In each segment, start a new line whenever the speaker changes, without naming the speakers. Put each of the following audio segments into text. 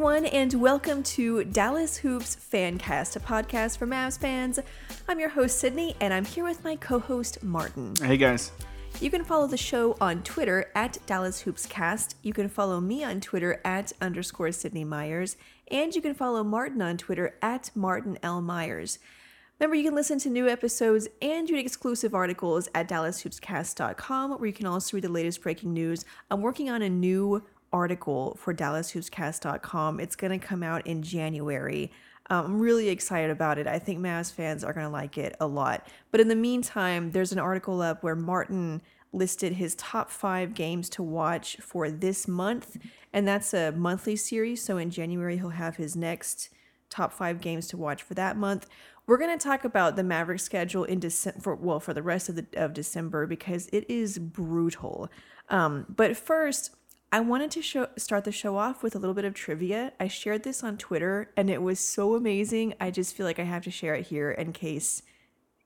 everyone, and welcome to Dallas Hoops Fancast, a podcast for Mavs fans. I'm your host, Sydney, and I'm here with my co host, Martin.
Hey guys.
You can follow the show on Twitter at Dallas Hoops Cast. You can follow me on Twitter at underscore Sydney Myers. And you can follow Martin on Twitter at Martin L. Myers. Remember, you can listen to new episodes and read exclusive articles at DallasHoopsCast.com, where you can also read the latest breaking news. I'm working on a new article for DallasHoopsCast.com. It's going to come out in January. Um, I'm really excited about it. I think Mavs fans are going to like it a lot. But in the meantime, there's an article up where Martin listed his top five games to watch for this month, and that's a monthly series. So in January, he'll have his next top five games to watch for that month. We're going to talk about the Maverick schedule in December, well, for the rest of the of December because it is brutal. Um, but first, I wanted to show, start the show off with a little bit of trivia. I shared this on Twitter and it was so amazing. I just feel like I have to share it here in case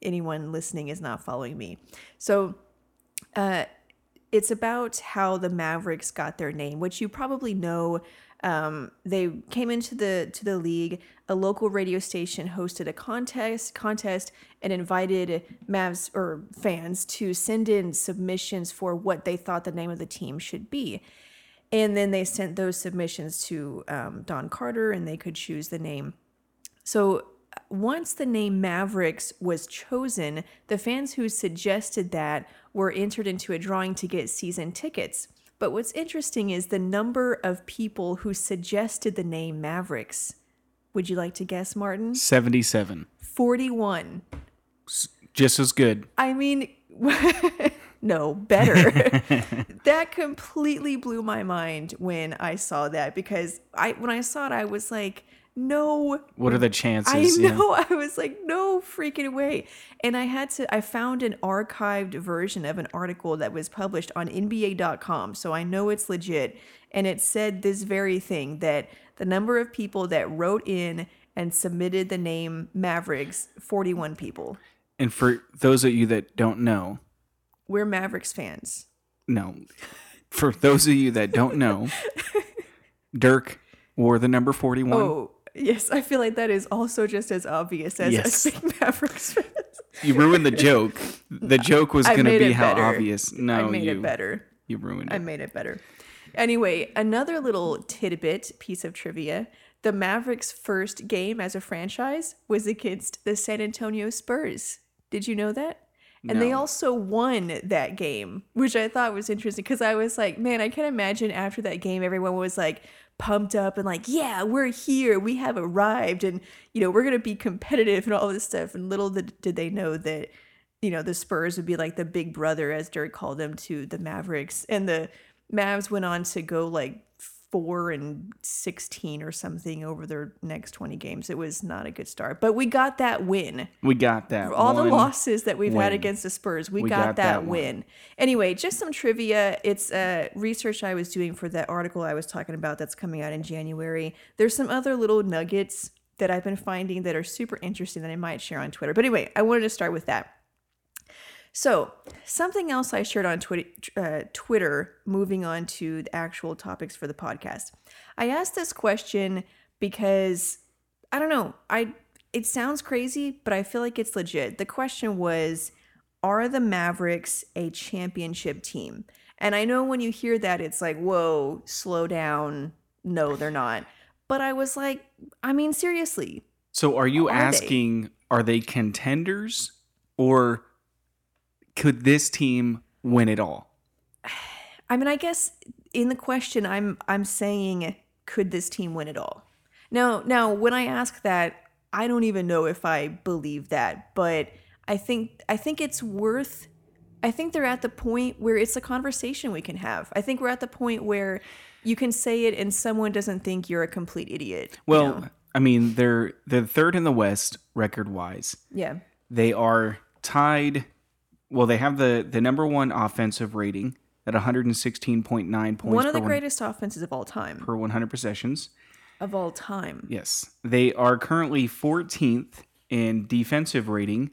anyone listening is not following me. So, uh, it's about how the Mavericks got their name, which you probably know. Um, they came into the to the league. A local radio station hosted a contest contest and invited Mavs or fans to send in submissions for what they thought the name of the team should be. And then they sent those submissions to um, Don Carter and they could choose the name. So once the name Mavericks was chosen, the fans who suggested that were entered into a drawing to get season tickets. But what's interesting is the number of people who suggested the name Mavericks. Would you like to guess, Martin?
77.
41.
Just as good.
I mean, no, better. that completely blew my mind when I saw that because I when I saw it I was like, no.
What are the chances?
I know. I was like, no freaking way. And I had to I found an archived version of an article that was published on nba.com, so I know it's legit, and it said this very thing that the number of people that wrote in and submitted the name Mavericks, 41 people.
And for those of you that don't know,
We're Mavericks fans.
no. For those of you that don't know, Dirk wore the number 41.
Oh, yes. I feel like that is also just as obvious as
Yes.
us being Mavericks fans.
You ruined the joke. The joke was going to be how
better.
obvious. No,
I made
you,
it better.
you ruined it.
I made it better. Anyway, another little tidbit piece of trivia. The Mavericks' first game as a franchise was against the San Antonio Spurs. Did you know that? And they also won that game, which I thought was interesting because I was like, man, I can imagine after that game, everyone was like pumped up and like, yeah, we're here. We have arrived. And, you know, we're going to be competitive and all this stuff. And little did did they know that, you know, the Spurs would be like the big brother, as Dirk called them, to the Mavericks. And the Mavs went on to go like four and 16 or something over their next 20 games. It was not a good start, but we got that win
We got that.
all the losses that we've had against the Spurs, we,
We
got,
got
that,
that one.
win. Anyway, just some trivia. It's uh, research I was doing for that article I was talking about that's coming out in January. There's some other little nuggets that I've been finding that are super interesting that I might share on Twitter. But anyway, I wanted to start with that. So, something else I shared on Twitter, uh, Twitter, moving on to the actual topics for the podcast. I asked this question because I don't know. I it sounds crazy, but I feel like it's legit. The question was, are the Mavericks a championship team? And I know when you hear that it's like, "Whoa, slow down." No, they're not. But I was like, I mean, seriously.
So are you
Are they?
asking, are they contenders or could this team win it all?
I mean, I guess in the question I'm I'm saying could this team win it all? Now, now when I ask that, I don't even know if I believe that, but I think I think it's worth I think they're at the point where it's a conversation we can have. I think we're at the point where you can say it and someone doesn't think you're a complete idiot. you
Well,
know?
I mean, they're they're third in the West record wise.
yeah.
They are tied. Well, they have the the number one offensive rating at 116.9 points
One of the greatest offenses of all time.
per 100 possessions.
Of all time.
Yes, they are currently 14th in defensive rating,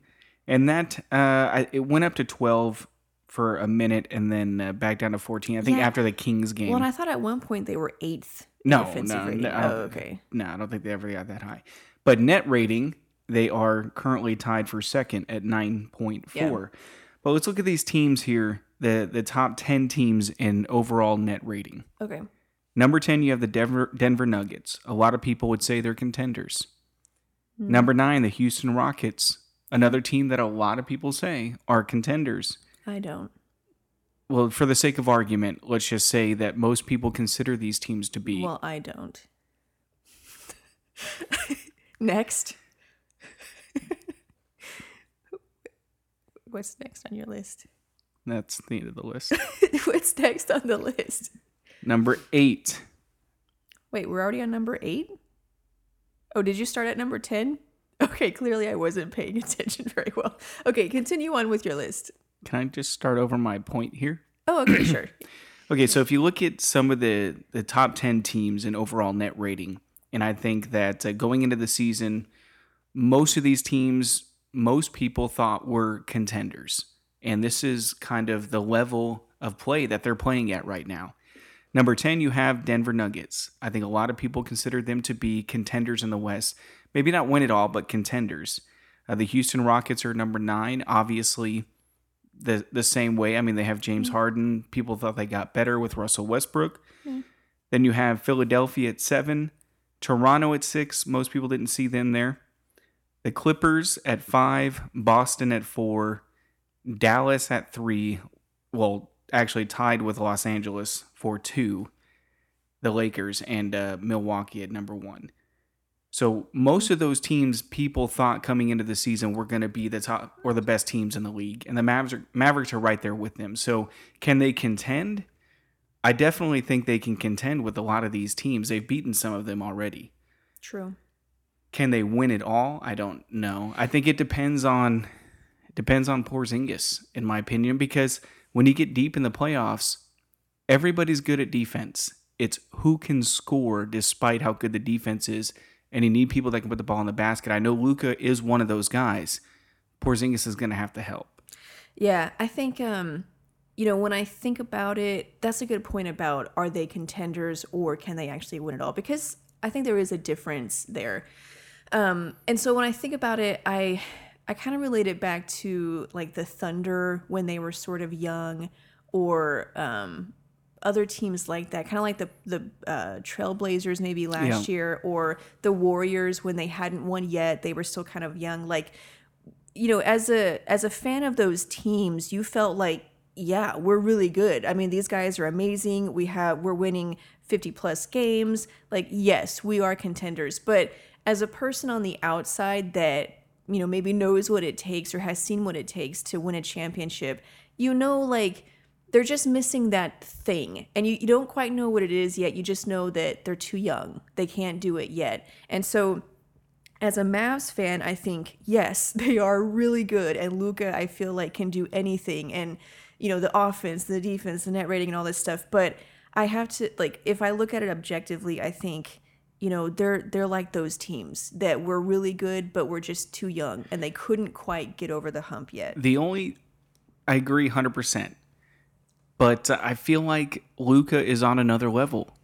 and that uh, I- it went up to 12 for a minute and then uh, back down to 14. I think
Yeah.
after the Kings game.
Well, and I thought at one point they were eighth
No,
defensive
no,
rating?
no,
oh, okay.
No, I don't think they ever got that high. But net rating, they are currently tied for second at 9.4. But let's look at these teams here, the the top 10 teams in overall net rating.
Okay.
Number 10, you have the Denver, Denver Nuggets. A lot of people would say they're contenders. Number hmm. 9, the Houston Rockets. Another team that a lot of people say are contenders.
I don't.
Well, for the sake of argument, let's just say that most people consider these teams to be
Well, I don't. next. What's next on your list?
that's the end of the list.
What's next on the list?
Number 8,
Wait, we're already on number eight? Oh, did you start at number 10? Okay, clearly I wasn't paying attention very well. Okay, continue on with your list.
Can I just start over my point here?
Oh, okay, sure.
Okay, so if you look at some of the the top 10 teams in overall net rating, and I think that uh, going into the season, most of these teams, most people thought were contenders. And this is kind of the level of play that they're playing at right now. Number 10, you have Denver Nuggets. I think a lot of people consider them to be contenders in the West. Maybe not win it all, but contenders. Uh, the Houston Rockets are number nine. Obviously, the the same way. I mean, they have James Harden. People thought they got better with Russell Westbrook. Then you have Philadelphia at seven, Toronto at six. Most people didn't see them there. The Clippers at five, Boston at four, Dallas at three. Well, actually tied with Los Angeles for two. The Lakers and uh, Milwaukee at number one. So most of those teams, people thought coming into the season were going to be the top or the best teams in the league, and the Mavericks are, Mavericks are right there with them. So can they contend? I definitely think they can contend with a lot of these teams. They've beaten some of them already.
True.
Can they win it all? I don't know. I think it depends on depends on Porzingis, in my opinion, because when you get deep in the playoffs, everybody's good at defense. It's who can score despite how good the defense is, and you need people that can put the ball in the basket. I know Luka is one of those guys. Porzingis is going to have to help.
Yeah, I think um you know, when I think about it, that's a good point about are they contenders or can they actually win it all? Because I think there is a difference there. Um and so when I think about it, I I kind of relate it back to like the Thunder when they were sort of young or um other teams like that, kind of like the the uh, Trailblazers maybe last
Yeah.
year, or the Warriors when they hadn't won yet, they were still kind of young. Like you know as a as a fan of those teams you felt like yeah we're really good i mean these guys are amazing we have we're winning 50 plus games like yes we are contenders but as a person on the outside that you know maybe knows what it takes or has seen what it takes to win a championship you know like they're just missing that thing. And you, you don't quite know what it is yet. You just know that they're too young. They can't do it yet. And so as a Mavs fan, I think yes, they are really good, and Luka, I feel like can do anything, and you know the offense, the defense, the net rating, and all this stuff. But I have to like, if I look at it objectively, I think you know they're they're like those teams that were really good, but were just too young, and they couldn't quite get over the hump yet.
The only, I agree 100%. But uh, I feel like Luka is on another level.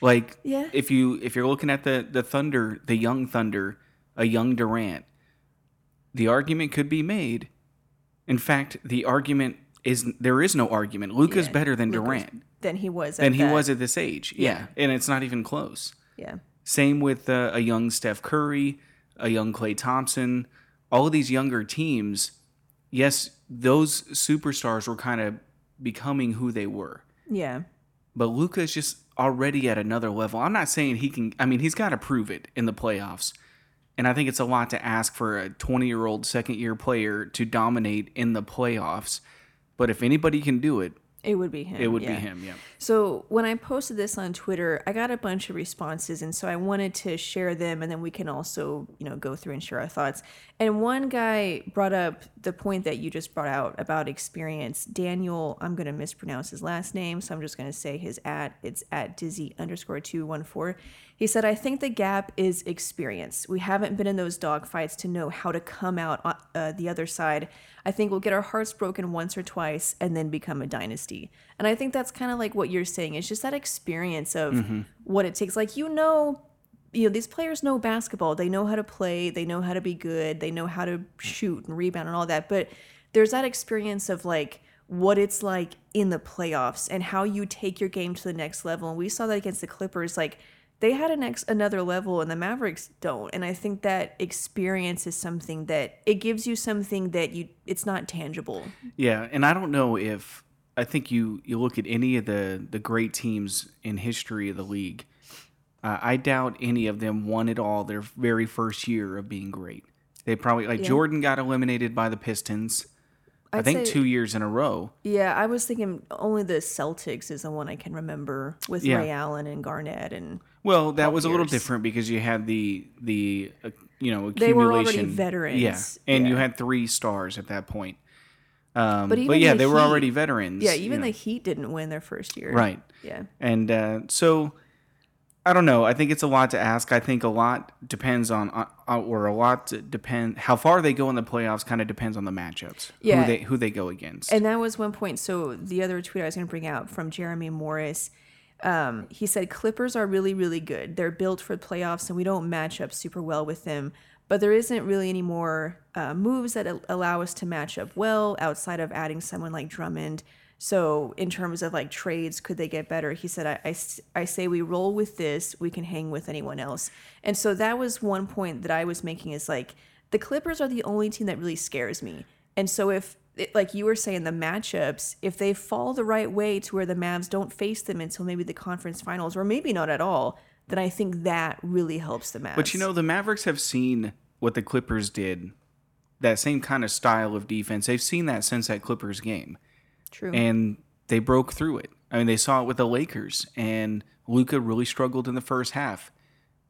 Like
Yeah.
if you if you're looking at the the Thunder, the young Thunder, a young Durant, the argument could be made. In fact, the argument is there is no argument. Luka's
Yeah,
better than
Luka's-
Durant
Than he was. At
than he
that.
was at this age. Yeah. and it's not even close.
Yeah.
Same with uh, a young Steph Curry, a young Klay Thompson, all of these younger teams. Yes, those superstars were kind of becoming who they were.
Yeah.
But Luka is just already at another level. I'm not saying he can, I mean, he's got to prove it in the playoffs. And I think it's a lot to ask for a 20 year old second year player to dominate in the playoffs. But if anybody can do it,
It would be him.
it would
yeah.
be him. Yeah.
So when I posted this on Twitter, I got a bunch of responses, and so I wanted to share them, and then we can also, you know, go through and share our thoughts. And one guy brought up the point that you just brought out about experience. Daniel, I'm going to mispronounce his last name, so I'm just going to say his at. It's at dizzy underscore two one four. He said, "I think the gap is experience. We haven't been in those dogfights to know how to come out uh, the other side. I think we'll get our hearts broken once or twice, and then become a dynasty." And I think that's kind of like what you're saying. It's just that experience of
Mm-hmm.
what it takes. Like you know, you know these players know basketball. They know how to play. They know how to be good. They know how to shoot and rebound and all that. But there's that experience of like what it's like in the playoffs and how you take your game to the next level. And we saw that against the Clippers. Like they had an ex- another level and the Mavericks don't. And I think that experience is something that it gives you something that you it's not tangible.
Yeah, and I don't know if I think you you look at any of the the great teams in history of the league. Uh, I doubt any of them won it all their very first year of being great. They probably like Jordan got eliminated by the Pistons. i
I'd
think
say-
two years in a row.
Yeah, I was thinking only the Celtics is the one I can remember with
Yeah.
Ray Allen and Garnett and
Well, that was a little
years.
different because you had the the uh, you know accumulation.
They were already veterans,
Yeah, and you had three stars at that point. Um,
But
but, yeah,
the
they were already veterans.
yeah,
you
even
know.
the Heat didn't win their first year.
right.
Yeah.
And uh, so, I don't know. I think it's a lot to ask. I think a lot depends on, uh, uh, or a lot depend how far they go in the playoffs. Kind of depends on the matchups.
Yeah.
Who they who they go against.
And that was one point. So the other tweet I was going to bring out from Jeremy Morris, um, he said Clippers are really, really good. They're built for the playoffs, and we don't match up super well with them. But there isn't really any more uh, moves that allow us to match up well outside of adding someone like Drummond. So in terms of like trades, could they get better? He said, I, I, I say we roll with this, we can hang with anyone else. And so that was one point that I was making is like the Clippers are the only team that really scares me. And so if it, like you were saying the matchups, if they fall the right way to where the Mavs don't face them until maybe the conference finals or maybe not at all, then I think that really helps the Mavs.
But you know, the Mavericks have seen what the Clippers did. That same kind of style of defense. They've seen that since that Clippers game.
true.
and they broke through it. I mean, they saw it with the Lakers, and Luka really struggled in the first half,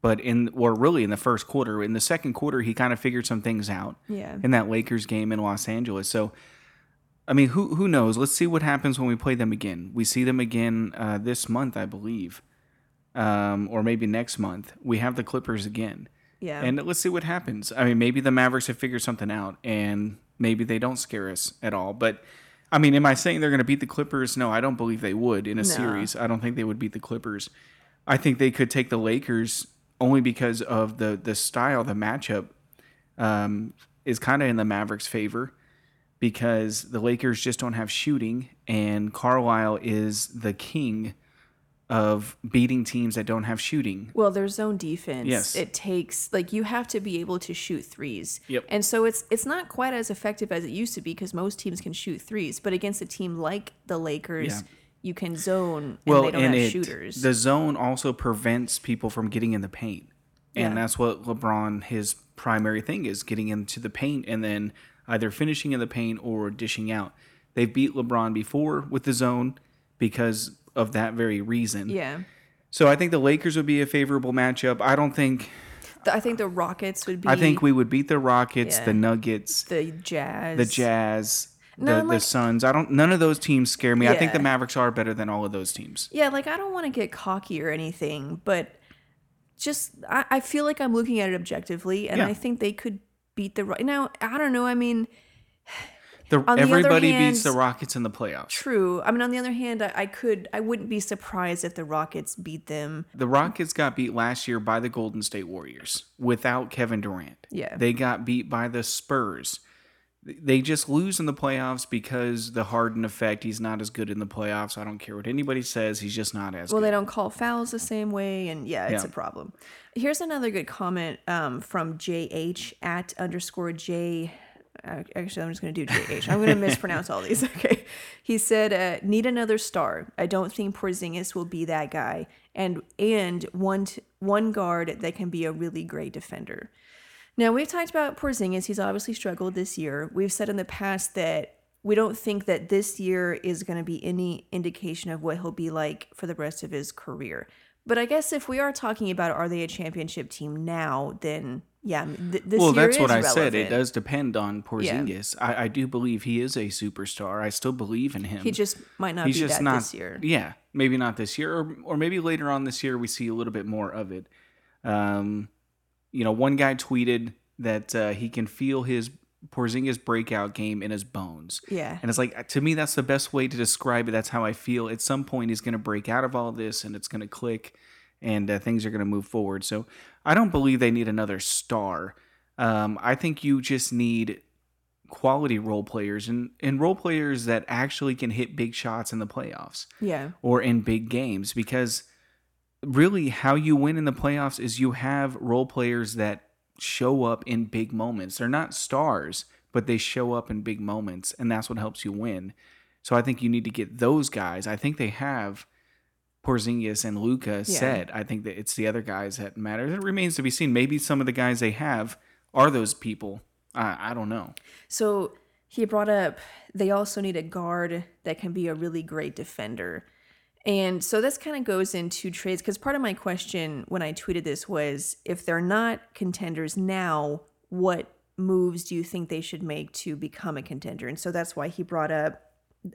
but in or really in the first quarter. In the second quarter, he kind of figured some things out
yeah.
in that Lakers game in Los Angeles. So, I mean, who who knows? Let's see what happens when we play them again. We see them again uh, this month, I believe, um, or maybe next month. We have the Clippers again.
Yeah.
And let's see what happens. I mean, maybe the Mavericks have figured something out and maybe they don't scare us at all. But I mean, am I saying they're going to beat the Clippers? No, I don't believe they would in a series. I don't think they would beat the Clippers. I think they could take the Lakers only because of the the style, the matchup um, is kind of in the Mavericks' favor because the Lakers just don't have shooting, and Carlisle is the king of beating teams that don't have shooting.
Well, their zone defense,
Yes.
it takes like you have to be able to shoot threes.
Yep.
And so it's it's not quite as effective as it used to be because most teams can shoot threes, but against a team like the Lakers,
Yeah.
you can zone and
well,
they don't
and
have
it,
shooters.
the zone also prevents people from getting in the paint, and
Yeah.
that's what LeBron his primary thing is getting into the paint and then either finishing in the paint or dishing out. They've beat LeBron before with the zone because of that very reason.
yeah.
So I think the Lakers would be a favorable matchup. I don't think.
I think the Rockets would be
I think we would beat the Rockets,
Yeah.
the Nuggets,
the Jazz.
the Jazz,
No,
the, the Suns. I don't. None of those teams scare me. I think the Mavericks are better than all of those teams.
Yeah, like I don't want to get cocky or anything, but just I, I feel like I'm looking at it objectively, and
Yeah.
I think they could beat the Ro- now. I don't know. I mean,
The,
On the
everybody
hand-
beats the Rockets in the playoffs.
true. I mean, on the other hand, I, I could I wouldn't be surprised if the Rockets beat them.
The Rockets got beat last year by the Golden State Warriors without Kevin Durant.
Yeah.
They got beat by the Spurs. They just lose in the playoffs because the Harden effect. He's not as good in the playoffs. I don't care what anybody says. He's just not as
Well,
good.
they don't call fouls the same way, and yeah, it's
Yeah.
a problem. Here's another good comment um, from JH at underscore J. uh, Actually, I'm just going to do JH. I'm going to mispronounce all these. Okay. He said, uh, "Need another star. I don't think Porzingis will be that guy, and and one t- one guard that can be a really great defender." Now, we've talked about Porzingis. He's obviously struggled this year. We've said in the past that we don't think that this year is going to be any indication of what he'll be like for the rest of his career. But I guess if we are talking about are they a championship team now, then yeah, th- this
well,
year
that's what
is
I said. It does depend on Porzingis. I, I do believe he is a superstar. I still believe in him.
He just might not
He's
be
just
that
not
this year.
Yeah, maybe not this year, or or maybe later on this year we see a little bit more of it. Um, you know, one guy tweeted that uh, he can feel his Porzingis breakout game in his bones.
Yeah.
And it's like to me that's the best way to describe it. That's how I feel. At some point he's going to break out of all this and it's going to click and uh, things are going to move forward. So I don't believe they need another star. Um, I think you just need quality role players and, and role players that actually can hit big shots in the playoffs
Yeah.
or in big games because really how you win in the playoffs is you have role players that show up in big moments. They're not stars, but they show up in big moments and that's what helps you win. So I think you need to get those guys. I think they have Porzingis and Luka Said I think that it's the other guys that matter. It remains to be seen. Maybe some of the guys they have are those people. I, I don't know.
So he brought up they also need a guard that can be a really great defender. And so this kind of goes into trades because part of my question when I tweeted this was if they're not contenders now, what moves do you think they should make to become a contender? And so that's why he brought up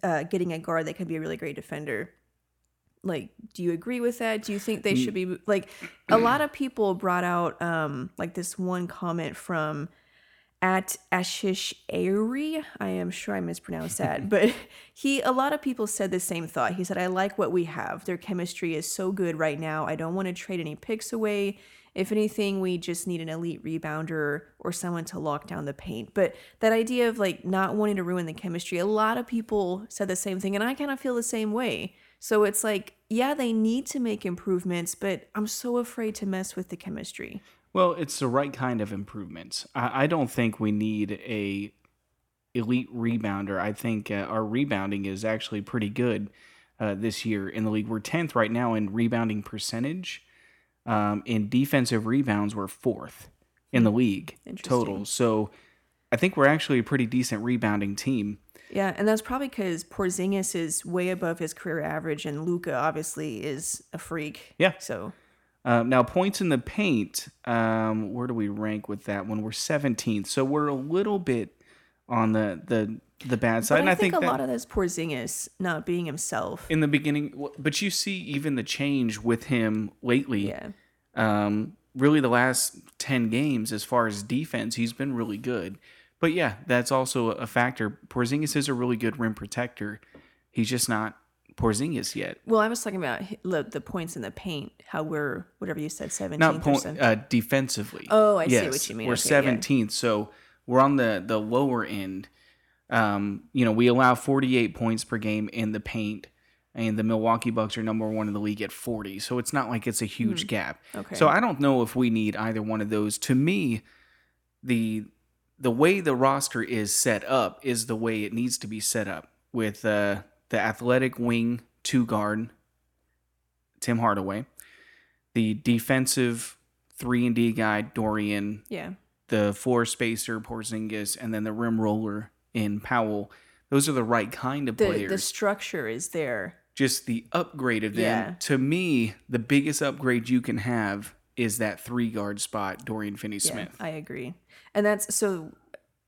uh, getting a guard that can be a really great defender. Like, do you agree with that? Do you think they should be like a lot of people brought out um like this one comment from at Ashish Airy. I am sure I mispronounced that, but he a lot of people said the same thought. He said, I like what we have. Their chemistry is so good right now. I don't want to trade any picks away. If anything, we just need an elite rebounder or someone to lock down the paint. But that idea of like not wanting to ruin the chemistry, a lot of people said the same thing, and I kind of feel the same way. So it's like, yeah, they need to make improvements, but I'm so afraid to mess with the chemistry.
Well, it's the right kind of improvements. I, I don't think we need a elite rebounder. I think uh, our rebounding is actually pretty good uh, this year in the league. We're tenth right now in rebounding percentage. Um, in defensive rebounds, we're fourth in the league total. So I think we're actually a pretty decent rebounding team.
Yeah, and that's probably because Porzingis is way above his career average, and Luka obviously is a freak.
Yeah.
So
Um, now, points in the paint, um, where do we rank with that one? We're 17th. So we're a little bit on the the, the bad side.
but
and
I, think, a
that
lot of that's Porzingis not being himself.
in the beginning, but you see even the change with him lately.
Yeah.
Um, really, the last 10 games, as far as defense, he's been really good. But yeah, that's also a factor. Porzingis is a really good rim protector. He's just not Porzingis yet.
Well, I was talking about the points in the paint, how we're whatever you said, seventeenth
not point uh, defensively.
Oh, I see what you mean.
We're
Okay, yeah.
seventeenth, so we're on the the lower end. Um, you know, we allow forty eight points per game in the paint, and the Milwaukee Bucks are number one in the league at forty. So it's not like it's a huge gap.
Hmm. Okay.
So I don't know if we need either one of those. To me, the the way the roster is set up is the way it needs to be set up with uh, the athletic wing two guard Tim Hardaway, the defensive three and D guy Dorian,
yeah.
the four spacer Porzingis, and then the rim roller in Powell. Those are the right kind of
The
players.
the structure is there.
Just the upgrade of them.
Yeah.
To me, the biggest upgrade you can have is that three guard spot, Dorian Finney Smith.
Yeah, I agree. And that's so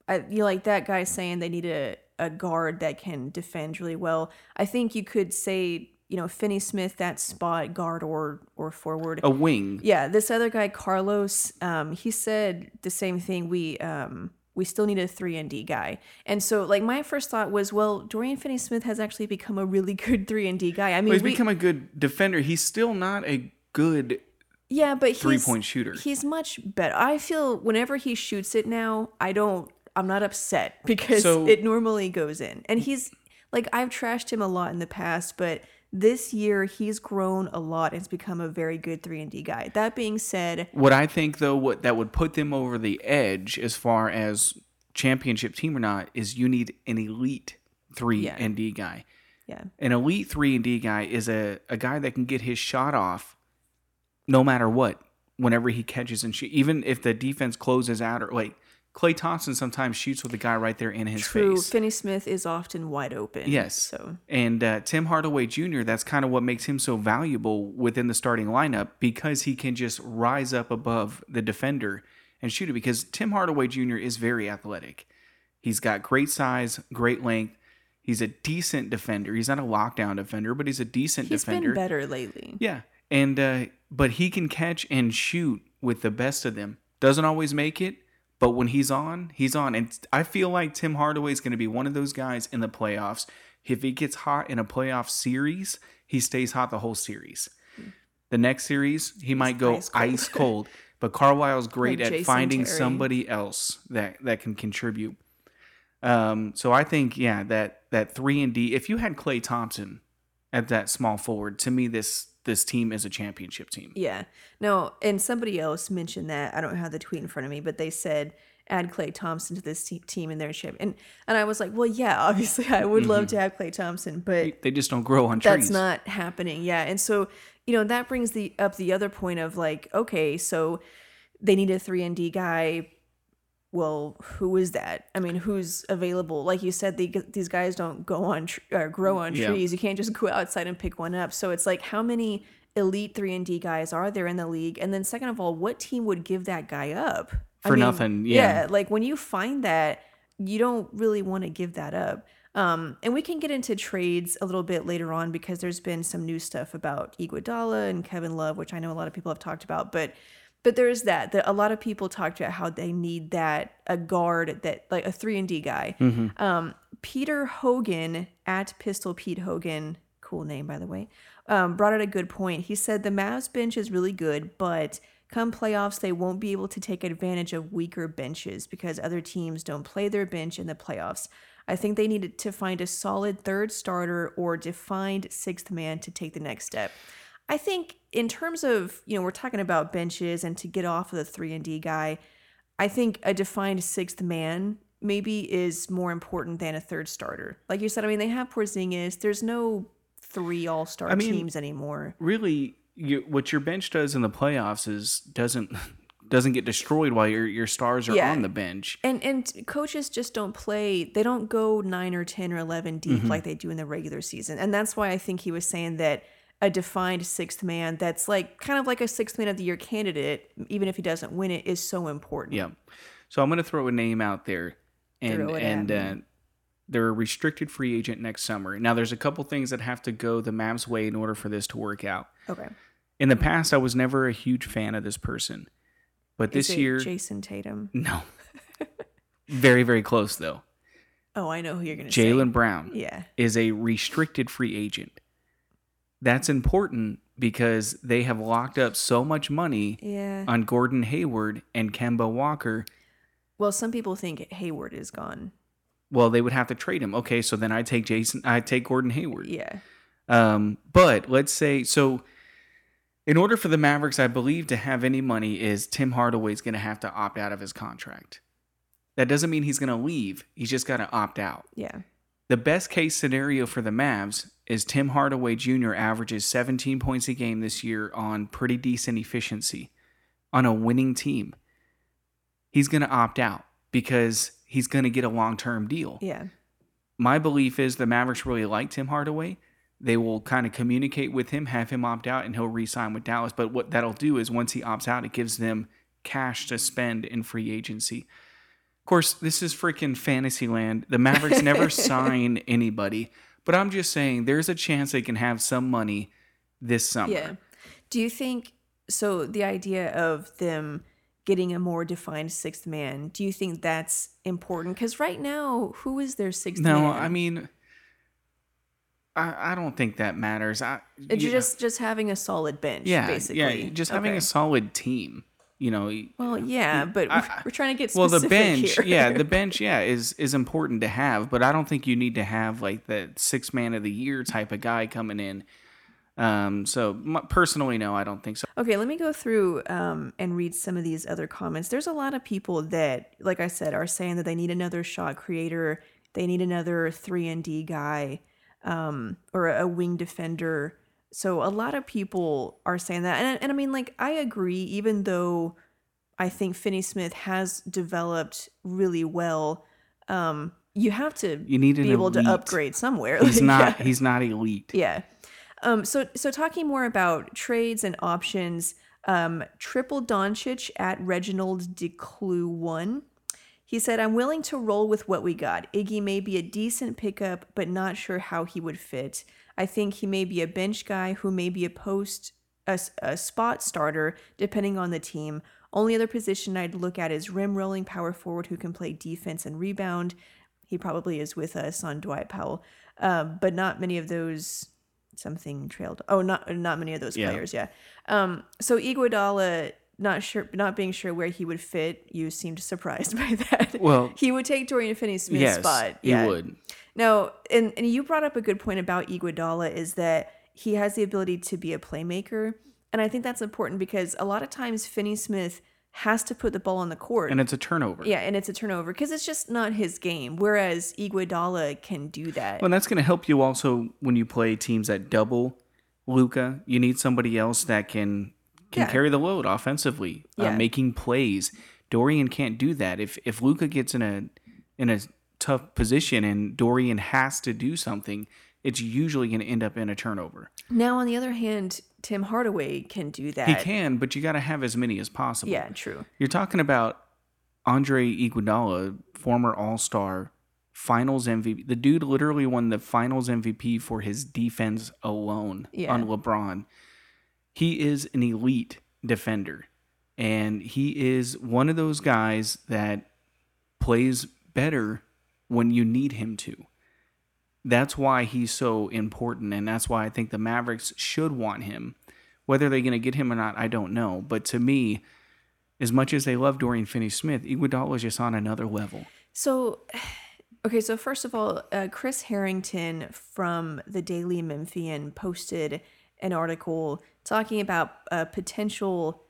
I you like that guy saying they need a, a guard that can defend really well. I think you could say, you know, Finney Smith that spot guard or or forward.
A wing.
Yeah, this other guy Carlos, um, he said the same thing. We um we still need a three and D guy, and so like my first thought was, well, Dorian Finney-Smith has actually become a really good three and D guy. I mean,
Well, he's
we,
become a good defender. He's still not a good
yeah, but he's,
three-point shooter.
He's much better. I feel whenever he shoots it now, I don't. I'm not upset because
So-
it normally goes in, and he's like I've trashed him a lot in the past, but this year he's grown a lot and has become a very good three and D guy. That being said,
What I think though, what that would put them over the edge as far as championship team or not is you need an elite three
Yeah.
and D guy.
yeah.
An elite three and D guy is a, a guy that can get his shot off no matter what, whenever he catches and shoot. Even if the defense closes out or like Klay Thompson sometimes shoots with the guy right there in his
True.
face.
Finney Smith is often wide open.
Yes.
So
And uh, Tim Hardaway Jr., that's kind of what makes him so valuable within the starting lineup because he can just rise up above the defender and shoot it. Because Tim Hardaway Jr. is very athletic. He's got great size, great length. He's a decent defender. He's not a lockdown defender, but he's a decent
he's
defender.
He's been better lately.
Yeah. And uh, but he can catch and shoot with the best of them. Doesn't always make it, But when he's on, he's on. And I feel like Tim Hardaway is going to be one of those guys in the playoffs. If he gets hot in a playoff series, he stays hot the whole series. The next series, he might go
ice cold.
ice cold. But Carlisle's great
Like
at
Jason
finding
Terry.
somebody else that that can contribute. Um, so I think yeah that that three and D. If you had Klay Thompson at that small forward, to me this this team is a championship team.
Yeah. No, and somebody else mentioned that. I don't have the tweet in front of me, but they said add Klay Thompson to this te- team in their ship. And and I was like, well, yeah, obviously I would love mm-hmm. to have Klay Thompson, but
They just don't grow on trees.
that's not happening. Yeah. And so, you know, that brings the up the other point of like, okay, so they need a 3 and D guy. Well, who is that? I mean, who's available? Like you said, these guys don't go on tr- or grow on
Yeah.
trees. You can't just go outside and pick one up. So it's like, how many elite 3 and D guys are there in the league? And then second of all, what team would give that guy up? I
For nothing, yeah.
like when you find that, you don't really want to give that up. Um, and we can get into trades a little bit later on because there's been some new stuff about Iguodala and Kevin Love, which I know a lot of people have talked about. But but there's that that a lot of people talked about how they need that a guard that like a three and D guy. Um, Peter Hogan at Pistol Pete Hogan, cool name by the way, um, brought out a good point. He said the Mavs bench is really good, but come playoffs they won't be able to take advantage of weaker benches because other teams don't play their bench in the playoffs. I think they needed to find a solid third starter or defined sixth man to take the next step. I think in terms of, you know, we're talking about benches and to get off of the 3 and D guy, I think a defined sixth man maybe is more important than a third starter. Like you said, I mean, they have Porzingis. There's no three all-star
mean-
teams anymore.
really you, what your bench does in the playoffs is doesn't doesn't get destroyed while your your stars are
Yeah.
on the bench.
And and coaches just don't play. They don't go nine or ten or eleven deep
Mm-hmm.
like they do in the regular season. And that's why I think he was saying that a defined sixth man that's like kind of like a sixth man of the year candidate, even if he doesn't win it, is so important.
Yeah. So I'm going to throw a name out there, and
Throw it at
and uh, they're a restricted free agent next summer. Now there's a couple things that have to go the Mavs way in order for this to work out.
Okay.
In the past, I was never a huge fan of this person, but
Is
this
it
year,
Jayson Tatum.
no. very very close though.
Oh, I know who you're gonna say.
Jaylen Brown.
Yeah.
is a restricted free agent. That's important because they have locked up so much money
Yeah.
on Gordon Hayward and Kemba Walker.
Well, some people think Hayward is gone.
Well, they would have to trade him. Okay, so then I take Jason. I take Gordon Hayward.
Yeah.
Um, but let's say so. In order for the Mavericks, I believe, to have any money, is Tim Hardaway's going to have to opt out of his contract. That doesn't mean he's going to leave. He's just got to opt out.
Yeah.
The best case scenario for the Mavs is Tim Hardaway Jr. averages 17 points a game this year on pretty decent efficiency on a winning team. He's going to opt out because he's going to get a long term deal.
Yeah.
My belief is the Mavericks really like Tim Hardaway. They will kind of communicate with him, have him opt out, and he'll re sign with Dallas. But what that'll do is once he opts out, it gives them cash to spend in free agency. Of course, this is freaking fantasy land. The Mavericks never sign anybody, but I'm just saying there's a chance they can have some money this summer.
Yeah. Do you think so? The idea of them getting a more defined sixth man, do you think that's important? Because right now, who is their sixth
No,
man?
I mean, I, I don't think that matters. I,
It's
you-
just just having a solid bench,
yeah,
basically.
yeah, just having a solid team. You know,
well, yeah, but
I-
we're, trying to get
well the bench
here.
yeah the bench yeah is is important to have but i don't think you need to have like the six man of the year type of guy coming in um so m- personally no i don't think so
Okay, let me go through um, and read some of these other comments. There's a lot of people that, like I said, are saying that they need another shot creator, they need another three and D guy, um, or a wing defender. So a lot of people are saying that, and and I mean, like I agree. Even though I think Finney Smith has developed really well, um, you have to
you need
be able to upgrade somewhere.
he's
Like,
not
yeah.
he's not elite
Yeah. Um, so so talking more about trades and options, um, Triple Doncic at Reginald DeClue one. He said, I'm willing to roll with what we got. Iggy may be a decent pickup, but not sure how he would fit. I think he may be a bench guy who may be a post a, a spot starter depending on the team. Only other position I'd look at is rim rolling power forward who can play defense and rebound. He probably is with us on Dwight Powell, um, but not many of those. Something trailed. Oh, not not many of those
Yeah.
players. Yeah. Um. So Iguodala, not sure, not being sure where he would fit. You seemed surprised by that.
Well-
he would take Dorian Finney-Smith's
yes,
spot.
he would.
No, and, and you brought up a good point about Iguodala is that he has the ability to be a playmaker. And I think that's important because a lot of times Finney Smith has to put the ball on the court.
And it's a turnover.
yeah, and it's a turnover because it's just not his game. Whereas Iguodala can do that.
Well, that's going to help you also when you play teams that double Luka. You need somebody else that can can
Yeah.
carry the load offensively,
Yeah.
uh, making plays. Dorian can't do that. If if Luka gets in a in a tough position and Dorian has to do something, it's usually going to end up in a turnover.
now, on the other hand, Tim Hardaway can do that.
He can, but you got to have as many as possible.
Yeah, true.
You're talking about Andre Iguodala, former All Star, Finals MVP. The dude literally won the Finals MVP for his defense alone
Yeah.
on LeBron. He is an elite defender, and he is one of those guys that plays better when you need him to. That's why he's so important, and that's why I think the Mavericks should want him. Whether they're going to get him or not, I don't know. But to me, as much as they love Dorian Finney-Smith, Iguodala is just on another level.
So, okay, so first of all, uh, Chris Herrington from the Daily Memphian posted an article talking about uh, potential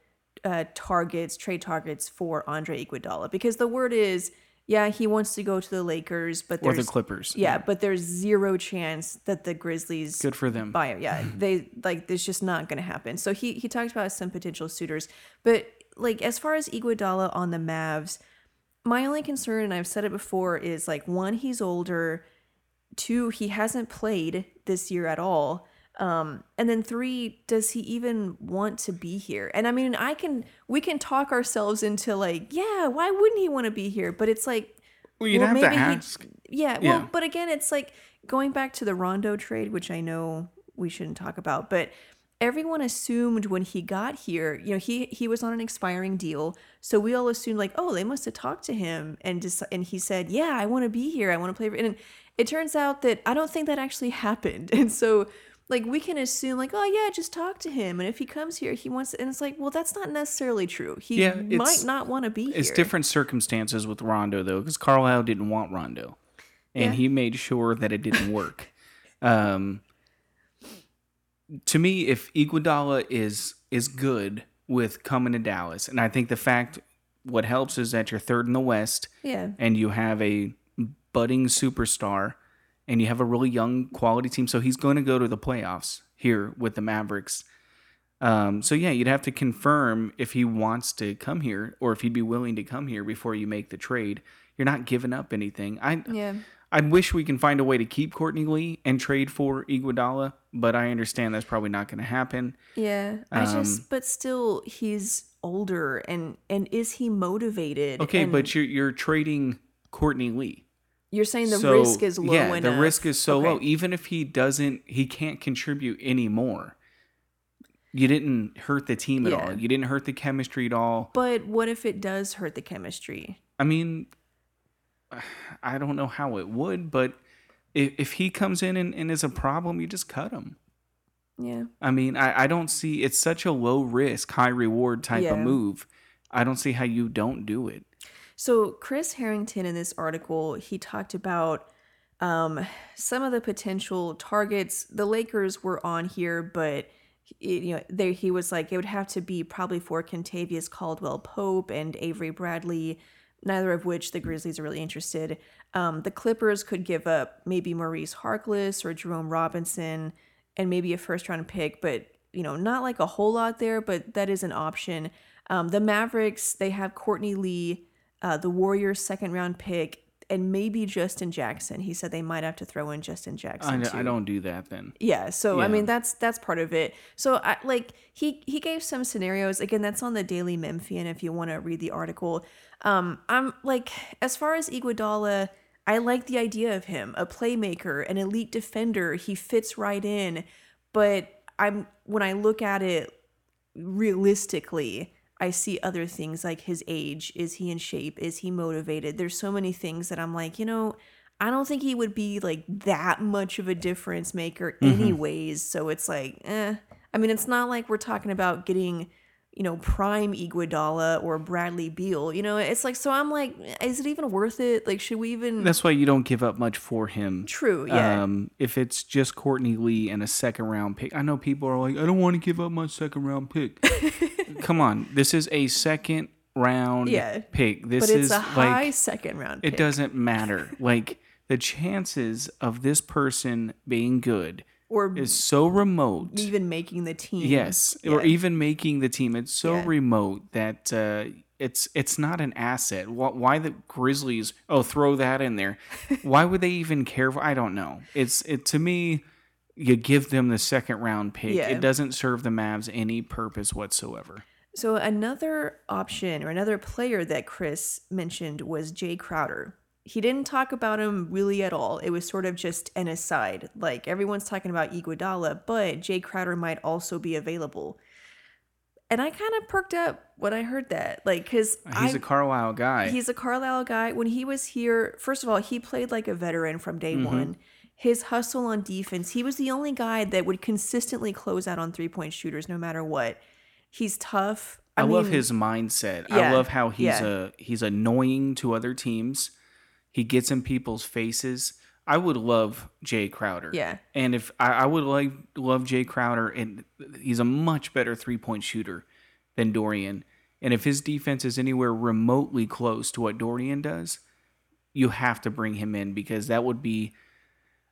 uh, targets, trade targets for Andre Iguodala, because the word is, yeah, he wants to go to the Lakers, but
Or
there's
the Clippers.
yeah, but there's zero chance that the Grizzlies
Good for them.
buy him. Yeah, they like it's just not going to happen. So he he talked about some potential suitors, but like as far as Iguodala on the Mavs, my only concern, and I've said it before, is like one, he's older. Two, he hasn't played this year at all. Um, and then three, does he even want to be here? And I mean, I can we can talk ourselves into like, yeah, why wouldn't he want to be here? But it's like,
Well, you'd
well,
have to
maybe he-
ask.
yeah, well,
Yeah.
but again, it's like going back to the Rondo trade, which I know we shouldn't talk about, but everyone assumed when he got here, you know, he he was on an expiring deal, so we all assumed like, oh, they must have talked to him and just and he said, yeah, I want to be here, I want to play, and it turns out that I don't think that actually happened, and so. Like we can assume, like, oh yeah, just talk to him, and if he comes here, he wants. And it's like, well, that's not necessarily true. He
Yeah,
might not want to be here.
It's different circumstances with Rondo though, because Carlisle didn't want Rondo, and
Yeah.
he made sure that it didn't work. um, to me, if Iguodala is is good with coming to Dallas, and I think the fact what helps is that you're third in the West,
Yeah,
and you have a budding superstar, and you have a really young quality team. So he's going to go to the playoffs here with the Mavericks. Um, so yeah, you'd have to confirm if he wants to come here or if he'd be willing to come here before you make the trade. You're not giving up anything. I
yeah.
I wish we can find a way to keep Courtney Lee and trade for Iguodala, but I understand that's probably not going to happen.
Yeah, I
Um,
just, but still, he's older, and and is he motivated?
Okay,
And
but you're you're trading Courtney Lee.
You're saying the
so,
risk is low
yeah,
enough.
the risk is so
Okay.
low. Even if he doesn't, he can't contribute anymore. You didn't hurt the team at
Yeah.
all. You didn't hurt the chemistry at all.
But what if it does hurt the chemistry?
I mean, I don't know how it would, but if, if he comes in and, and is a problem, you just cut him.
Yeah,
I mean, I, I don't see it's such a low risk, high reward type
Yeah.
of move. I don't see how you don't do it.
So Chris Herrington in this article, he talked about um, some of the potential targets. The Lakers were on here, but it, you know, he was like it would have to be probably for Kentavious Caldwell Pope and Avery Bradley, neither of which the Grizzlies are really interested. Um, the Clippers could give up maybe Maurice Harkless or Jerome Robinson, and maybe a first round pick, but you know, not like a whole lot there, but that is an option. Um, the Mavericks, they have Courtney Lee, uh, the Warriors' second round pick, and maybe Justin Jackson. He said they might have to throw in Justin Jackson. too.
I don't do that then.
Yeah, so I mean that's that's part of it. So I like he he gave some scenarios. Again, that's on the Daily Memphian if you want to read the article. Um I'm like as far as Iguodala, I like the idea of him, a playmaker, an elite defender. He fits right in, but I'm when I look at it realistically, I see other things like his age. Is he in shape? Is he motivated? There's so many things that I'm like, you know, I don't think he would be like that much of a difference maker, anyways. So it's like, eh. I mean, it's not like we're talking about getting, you know, prime Iguodala or Bradley Beal. You know, it's like, so I'm like, is it even worth it? Like, should we even?
That's why you don't give up much for him.
True, yeah.
Um, if it's just Courtney Lee and a second round pick, I know people are like, I don't want to give up my second round pick. Come on, this is a second round
Yeah.
pick. This
but it's
is
a high
like
second round.
it doesn't matter. like the chances of this person being good
or
is so remote.
even making the team.
Yes, or even making the team. It's so
Yeah.
remote that uh, it's it's not an asset. Why, why the Grizzlies? Oh, throw that in there. why would they even care? For, I don't know. It's it to me. You give them the second round pick.
Yeah.
It doesn't serve the Mavs any purpose whatsoever.
So another option or another player that Chris mentioned was Jae Crowder. He didn't talk about him really at all. It was sort of just an aside. Like everyone's talking about Iguodala, but Jae Crowder might also be available. And I kind of perked up when I heard that, like, because
He's a Carlisle guy.
He's a Carlisle guy. When he was here, first of all, he played like a veteran from day mm-hmm. one. His hustle on defense, he was the only guy that would consistently close out on three point shooters no matter what. He's tough.
I, love
mean,
his mindset. I love how he's
yeah.
a he's annoying to other teams. He gets in people's faces. I would love Jae Crowder.
Yeah.
And if I, I would like love Jae Crowder, and he's a much better three point shooter than Dorian. And if his defense is anywhere remotely close to what Dorian does, you have to bring him in because that would be.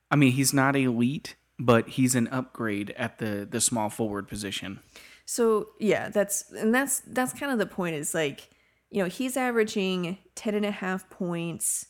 I mean, he's not elite, but he's an upgrade at the the small forward position.
So yeah, that's and that's that's kind of the point. Is like, you know, he's averaging 10 and a half points,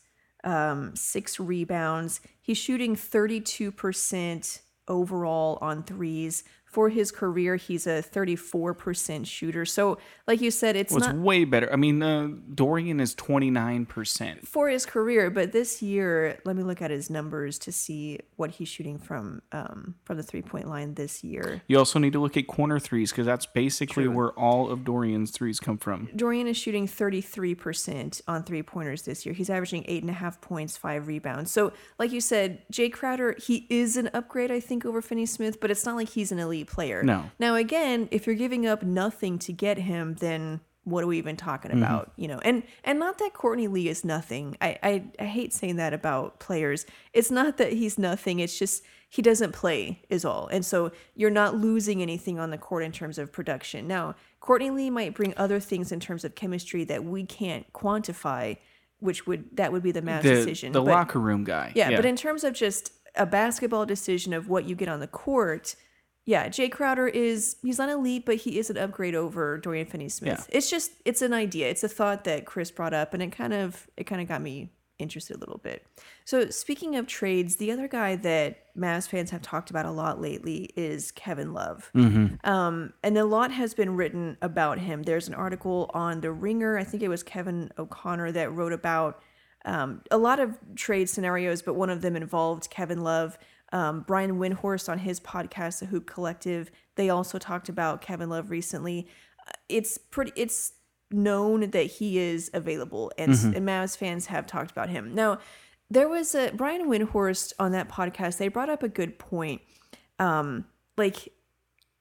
um, six rebounds. He's shooting 32% overall on threes. For his career, he's a 34% shooter. So, like you said, it's
Well, it's
not
way better. I mean, uh, Dorian is twenty nine percent.
for his career, but this year, let me look at his numbers to see what he's shooting from um, from the three point line this year.
You also need to look at corner threes because that's basically where all of Dorian's threes come from.
Dorian is shooting 33% on three pointers this year. He's averaging eight and a half points, five rebounds. So, like you said, Jae Crowder, he is an upgrade, I think, over Finney Smith, but it's not like he's an elite player.
No.
Now, again, if you're giving up nothing to get him, then what are we even talking
Mm-hmm.
about? You know, and and not that Courtney Lee is nothing. I, I I hate saying that about players. It's not that he's nothing. It's just he doesn't play is all. And so you're not losing anything on the court in terms of production. Now, Courtney Lee might bring other things in terms of chemistry that we can't quantify, which would that would be the Mavs
The,
decision.
the
But-
locker room guy.
yeah, but in terms of just a basketball decision of what you get on the court, yeah, Jae Crowder is he's not elite, but he is an upgrade over Dorian Finney-Smith. It's just it's an idea, it's a thought that Chris brought up, and it kind of it kind of got me interested a little bit. So speaking of trades, the other guy that Mavs fans have talked about a lot lately is Kevin Love. Um, and a lot has been written about him. There's an article on The Ringer, I think it was Kevin O'Connor that wrote about um, a lot of trade scenarios, but one of them involved Kevin Love. Um, Brian Windhorst on his podcast, The Hoop Collective, they also talked about Kevin Love recently. Uh, It's pretty. It's known that he is available, and, and Mavs fans have talked about him. Now, there was a Brian Windhorst on that podcast. They brought up a good point. Um, like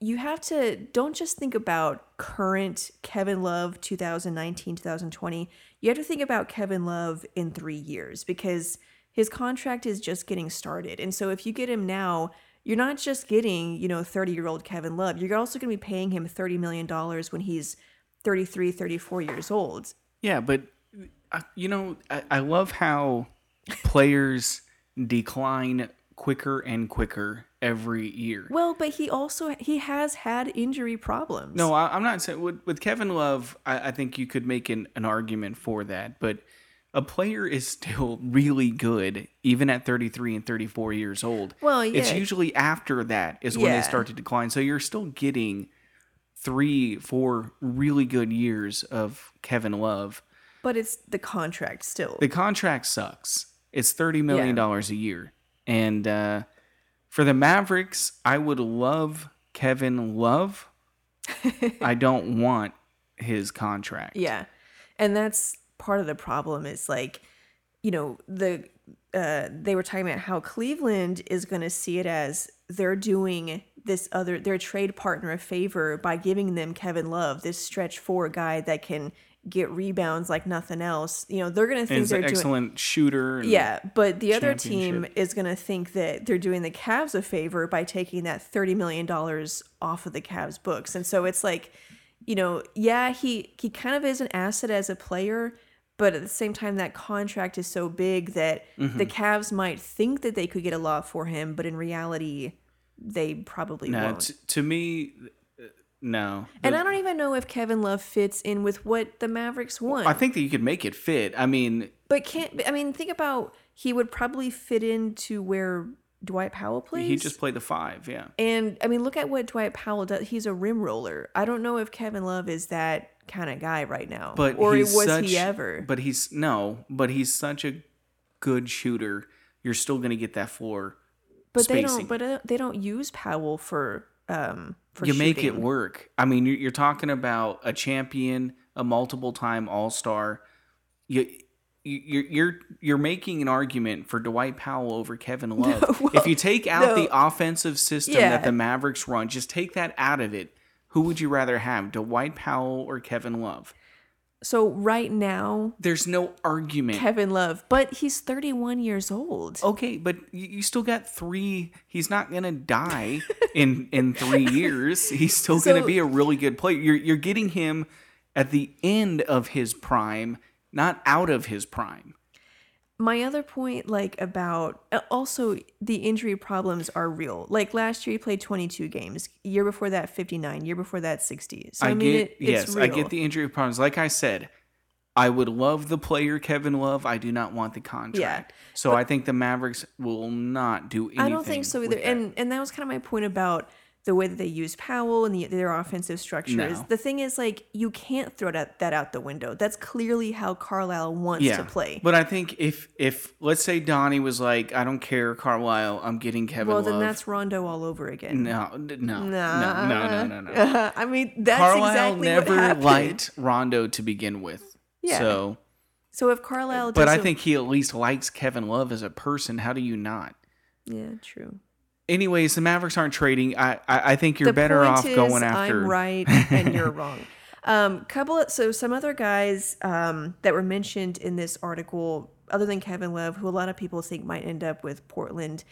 you have to don't just think about current Kevin Love 2019 2020 you have to think about Kevin Love in 3 years because his contract is just getting started and so if you get him now you're not just getting you know 30 year old Kevin Love you're also going to be paying him 30 million dollars when he's 33 34 years old
Yeah, but uh, you know, I, I love how players decline quicker and quicker every year.
well but he also he has had injury problems
No, I, I'm not saying with, with Kevin Love. I, I think you could make an, an argument for that, but a player is still really good even at 33 and 34 years old.
Well,
it's usually after that is when
Yeah.
they start to decline. So you're still getting three, four really good years of Kevin Love.
but it's the contract still
The contract sucks. It's thirty million dollars a year, and uh, for the Mavericks, I would love Kevin Love. I don't want his contract.
Yeah. And that's part of the problem is like, you know, the uh they were talking about how Cleveland is going to see it as they're doing this other their trade partner a favor by giving them Kevin Love, this stretch four guy that can get rebounds like nothing else. You know, they're going to think they're
an
doing
excellent shooter. and-
yeah, but the other team is going to think that they're doing the Cavs a favor by taking that $30 million off of the Cavs books. And so it's like, you know, yeah, he, he kind of is an asset as a player, but at the same time, that contract is so big that
Mm-hmm.
the Cavs might think that they could get a lot for him, but in reality, they probably
No,
won't.
t- to me, uh, no.
and I don't even know if Kevin Love fits in with what the Mavericks want.
I think that you could make it fit. I mean,
But can't I mean think about he would probably fit into where Dwight Powell plays.
he just played the five. Yeah.
and I mean look at what Dwight Powell does. He's a rim roller. I don't know if Kevin Love is that kind of guy right now.
But
or
he's
was
such,
he ever?
But he's no. But he's such a good shooter. You're still going to get that floor.
But they don't but uh, they don't use Powell for um for
you make it work. I mean, you're, you're talking about a champion, a multiple time All Star. You. you- You're you're you're making an argument for Dwight Powell over Kevin Love.
well,
if you take out
no.
the offensive system
Yeah.
that the Mavericks run, just take that out of it. Who would you rather have, Dwight Powell or Kevin Love?
So right now
There's no argument.
Kevin Love, but he's 31 years old.
Okay, but you, still got three. He's not gonna die in in three years. He's still gonna be a really good player. You're you're getting him at the end of his prime, not out of his prime.
My other point like about uh, also the injury problems are real like last year he played 22 games year before that 59 year before that 60 so i,
I,
mean
get
it, it's
yes,
real.
I get the injury problems. Like I said, I would love the player Kevin Love. I do not want the contract. yeah, so I think the Mavericks will not do anything.
i don't think so either and and that was kind of my point about the way that they use Powell and the, their offensive structure is
No.
the thing is like you can't throw that, that out the window. That's clearly how Carlisle wants to play.
But I think if if let's say Donnie was like, I don't care, Carlisle, I'm getting Kevin
well,
Love.
then that's Rondo all over again.
no, no, no, no, no, no, no.
I mean, that's
Carlisle
exactly
never
what happened.
liked Rondo to begin with.
Yeah.
So,
So if Carlisle,
but I think he at least likes Kevin Love as a person. How do you not?
yeah, true.
Anyways, the Mavericks aren't trading. I I, I think you're
the
better off
is,
going after.
I'm right and you're wrong. Um, couple of, so some other guys um, that were mentioned in this article, other than Kevin Love, who a lot of people think might end up with Portland.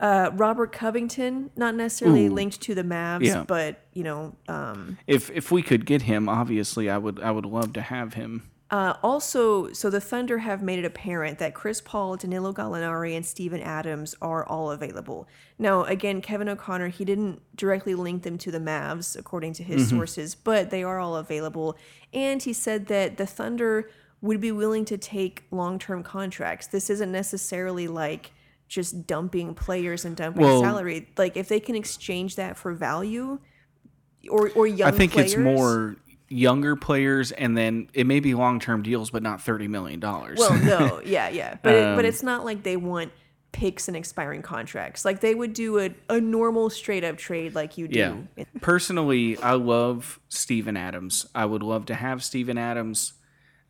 Uh, Robert Covington, not necessarily
Ooh.
linked to the Mavs,
Yeah.
but you know, um,
If if we could get him, obviously, I would I would love to have him.
Uh, also, so the Thunder have made it apparent that Chris Paul, Danilo Gallinari, and Steven Adams are all available. Now, again, Kevin O'Connor, he didn't directly link them to the Mavs, according to his sources, but they are all available. And he said that the Thunder would be willing to take long term contracts. This isn't necessarily like just dumping players and dumping
Well-
salary. Like, if they can exchange that for value or, or young
I think
players,
it's more younger players, and then it may be long term deals, but not thirty million dollars.
Well, no, yeah, yeah, but it, but
Um,
it's not like they want picks and expiring contracts. Like they would do a, a normal straight up trade like you do.
Yeah. Personally, I love Steven Adams. I would love to have Steven Adams.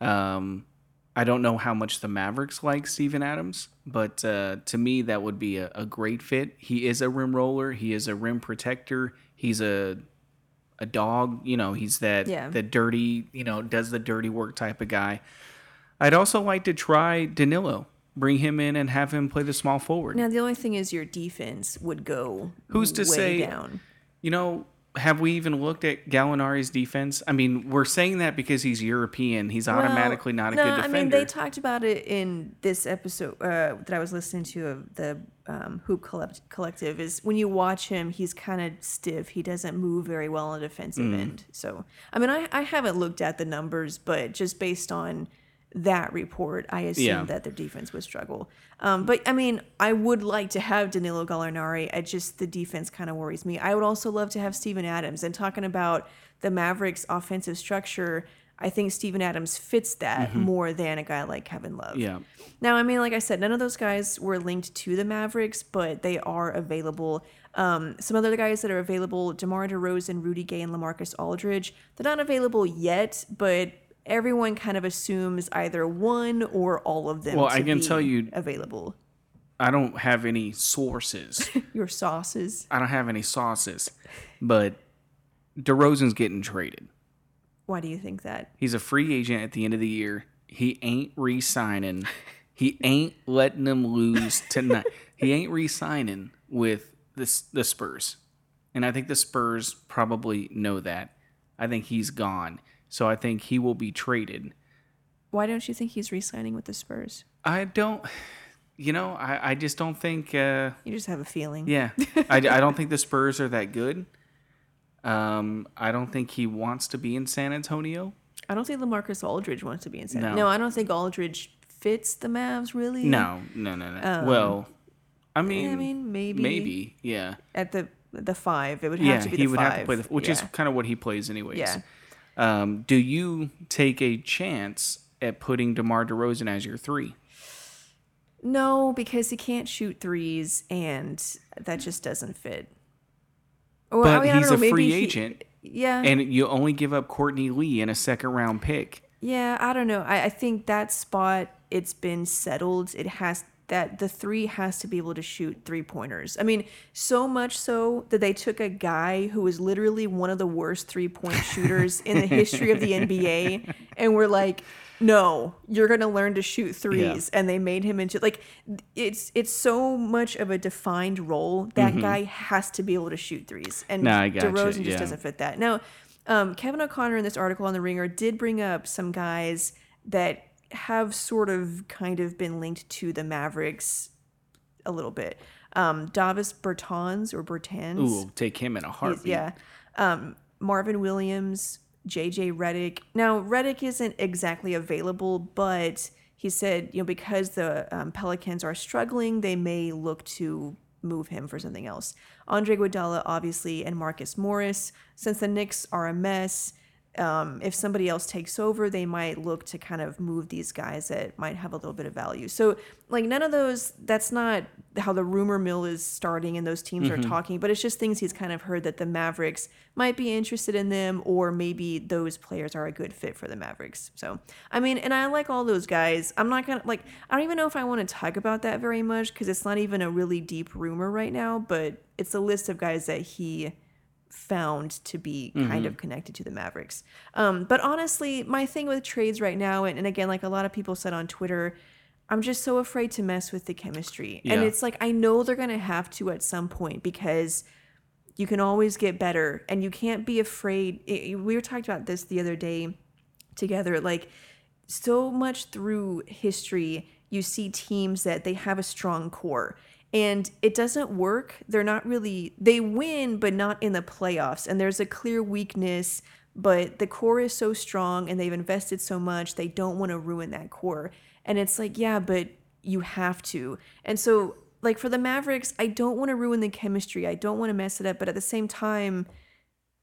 Um, I don't know how much the Mavericks like Steven Adams, but uh, to me, that would be a, a great fit. He is a rim roller. He is a rim protector. He's a a dog. You know, he's that
Yeah.
the dirty. You know, does the dirty work type of guy. I'd also like to try Danilo. Bring him in and have him play the small forward.
Now the only thing is your defense would go
Who's to
way
say-
down.
You know, have we even looked at Gallinari's defense? I mean, we're saying that because he's European. He's automatically not a
no,
good defender.
I mean, they talked about it in this episode uh, that I was listening to of the um, Hoop Collect- Collective. Is when you watch him, he's kind of stiff. He doesn't move very well on the defensive
Mm.
end. So, I mean, I, I haven't looked at the numbers, but just based on that report, I assume
Yeah.
that their defense would struggle. Um, but I mean, I would like to have Danilo Gallinari. I just the defense kind of worries me. I would also love to have Steven Adams. And talking about the Mavericks' offensive structure, I think Steven Adams fits that more than a guy like Kevin Love.
Mm-hmm. Yeah.
Now, I mean, like I said, none of those guys were linked to the Mavericks, but they are available. Um, some other guys that are available: DeMar DeRozan, Rudy Gay, and LaMarcus Aldridge. They're not available yet, but everyone kind of assumes either one or all of them.
Well, I can tell you-
available.
I don't have any sources.
Your sauces.
I don't have any sauces, but DeRozan's getting traded.
Why do you think that?
He's a free agent at the end of the year. He ain't re-signing. He ain't letting them lose tonight. he ain't re-signing with this the Spurs, and I think the Spurs probably know that. I think he's gone, so I think he will be traded.
Why don't you think he's re-signing with the Spurs?
I don't. You know, I, I just don't think. Uh,
You just have a feeling.
Yeah, I, I don't think the Spurs are that good. Um, I don't think he wants to be in San Antonio.
I don't think LaMarcus Aldridge wants to be in San.
No.
No, I don't think Aldridge fits the Mavs really.
No, no, no, no. well, I mean,
I mean maybe
maybe, yeah,
at the the five. It would have
yeah.
to be
He
the
would
five.
have to play the, which is kind of what he plays anyways.
Yeah.
Um, do you take a chance at putting DeMar DeRozan as your three?
No, because he can't shoot threes, and that just doesn't fit. Well,
But
I mean, I
he's
don't know,
a free
he-
agent,
yeah,
and you only give up Courtney Lee in a second round pick.
yeah. I don't know. I, I think that spot it's been settled. It has that the three has to be able to shoot three pointers. I mean, so much so that they took a guy who was literally one of the worst three point shooters in the history of the NBA, and we're like, no, you're gonna learn to shoot threes, and they made him into like it's it's so much of a defined role. That guy has to be able to shoot threes, and
Nah, I gotcha,
DeRozan just
yeah.
doesn't fit that. Now, um, Kevin O'Connor in this article on the Ringer did bring up some guys that have sort of kind of been linked to the Mavericks a little bit. Um, Davis Bertans or Bertans.
Ooh, take him in a heartbeat.
Yeah. Um, Marvin Williams, JJ Redick. Now, Redick isn't exactly available, but he said, you know, because the um, Pelicans are struggling, they may look to move him for something else. Andre Iguodala, obviously, and Marcus Morris. Since the Knicks are a mess, um, if somebody else takes over, they might look to kind of move these guys that might have a little bit of value. So, like, none of those, that's not how the rumor mill is starting and those teams are talking, but it's just things he's kind of heard that the Mavericks might be interested in them, or maybe those players are a good fit for the Mavericks. So, I mean, and I like all those guys. I'm not gonna, like, I don't even know if I want to talk about that very much because it's not even a really deep rumor right now, but it's a list of guys that he found to be kind of connected to the Mavericks. Um, but honestly, my thing with trades right now, and, and again, like a lot of people said on Twitter, I'm just so afraid to mess with the chemistry. And it's like, I know they're going to have to at some point because you can always get better and you can't be afraid. it- we were talking about this the other day together. Like, so much through history, you see teams that they have a strong core and it doesn't work. They're not really, they win, but not in the playoffs. And there's a clear weakness, but the core is so strong and they've invested so much, they don't want to ruin that core. And it's like, yeah, but you have to. And so, like for the Mavericks, I don't want to ruin the chemistry. I don't want to mess it up, but at the same time,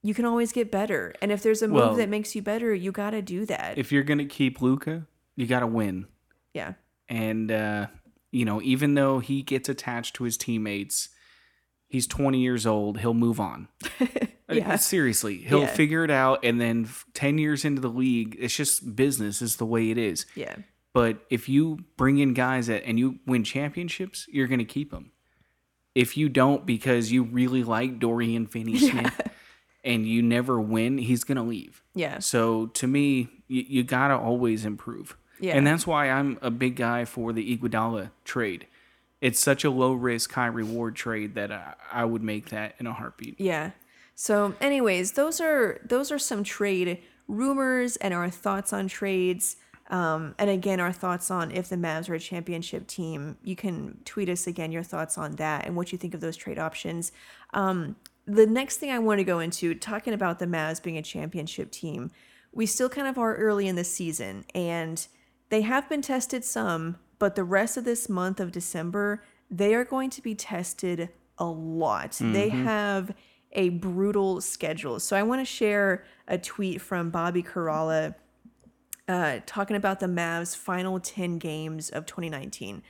you can always get better. And if there's a move
Well-
that makes you better, you got to do that.
If you're gonna keep Luka, you got to win.
yeah.
And uh, you know, even though he gets attached to his teammates, he's 20 years old. He'll move on. Uh,
Yeah.
Seriously, he'll
Yeah.
figure it out. And then 10 years into the league, it's just business. Is the way it is.
Yeah.
But if you bring in guys that and you win championships, you're going to keep them. If you don't because you really like Dorian Finney-Smith and you never win, he's going to leave.
Yeah.
So to me, you, you got to always improve.
Yeah.
And that's why I'm a big guy for the Iguodala trade. It's such a low risk, high reward trade that I, I would make that in a heartbeat.
Yeah. So, anyways, those are those are some trade rumors and our thoughts on trades. Um, and again, our thoughts on if the Mavs are a championship team. You can tweet us again your thoughts on that and what you think of those trade options. Um, the next thing I want to go into, talking about the Mavs being a championship team, we still kind of are early in the season, and they have been tested some, but the rest of this month of December, they are going to be tested a lot. They have a brutal schedule. So I want to share a tweet from Bobby Karalla uh, talking about the Mavs' final 10 games of 2019.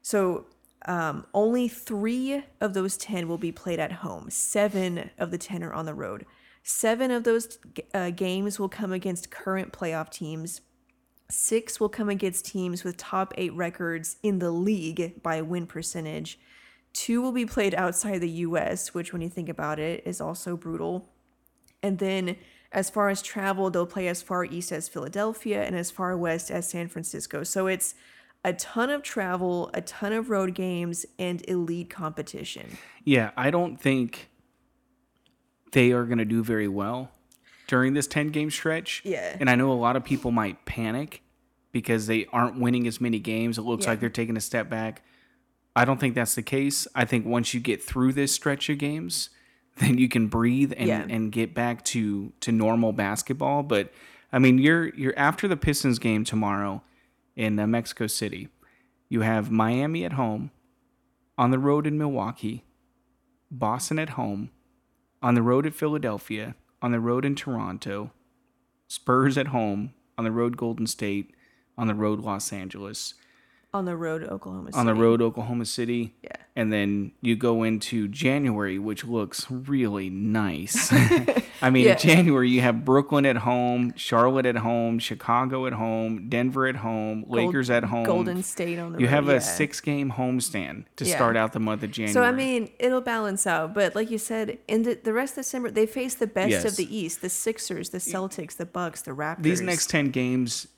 So um, only three of those 10 will be played at home, seven of the 10 are on the road. Seven of those uh, games will come against current playoff teams. Six will come against teams with top eight records in the league by win percentage. Two will be played outside the US, which, when you think about it, is also brutal. And then, as far as travel, they'll play as far east as Philadelphia and as far west as San Francisco. So it's a ton of travel, a ton of road games, and elite competition.
Yeah, I don't think they are going to do very well during this 10 game stretch.
Yeah.
And I know a lot of people might panic because they aren't winning as many games. It looks
Yeah.
like they're taking a step back. I don't think that's the case. I think once you get through this stretch of games, then you can breathe and,
Yeah.
and get back to to normal basketball. But I mean, you're you're after the Pistons game tomorrow in uh, Mexico City. You have Miami at home, on the road in Milwaukee, Boston at home, on the road at Philadelphia, on the road in Toronto, Spurs at home, on the road Golden State, on the road Los Angeles,
On the road, to Oklahoma City.
on the road to Oklahoma City.
Yeah.
And then you go into January, which looks really nice. I mean,
Yeah.
in January you have Brooklyn at home, Charlotte at home, Chicago at home, Denver at home, Lakers at home.
Golden State on the road
You
road.
have
yeah.
a six-game homestand to
Yeah.
start out the month of January.
So I mean, it'll balance out. But like you said, in the, the rest of December, they face the best
Yes.
of the East: the Sixers, the Celtics, the Bucks, the Raptors.
these next 10 games,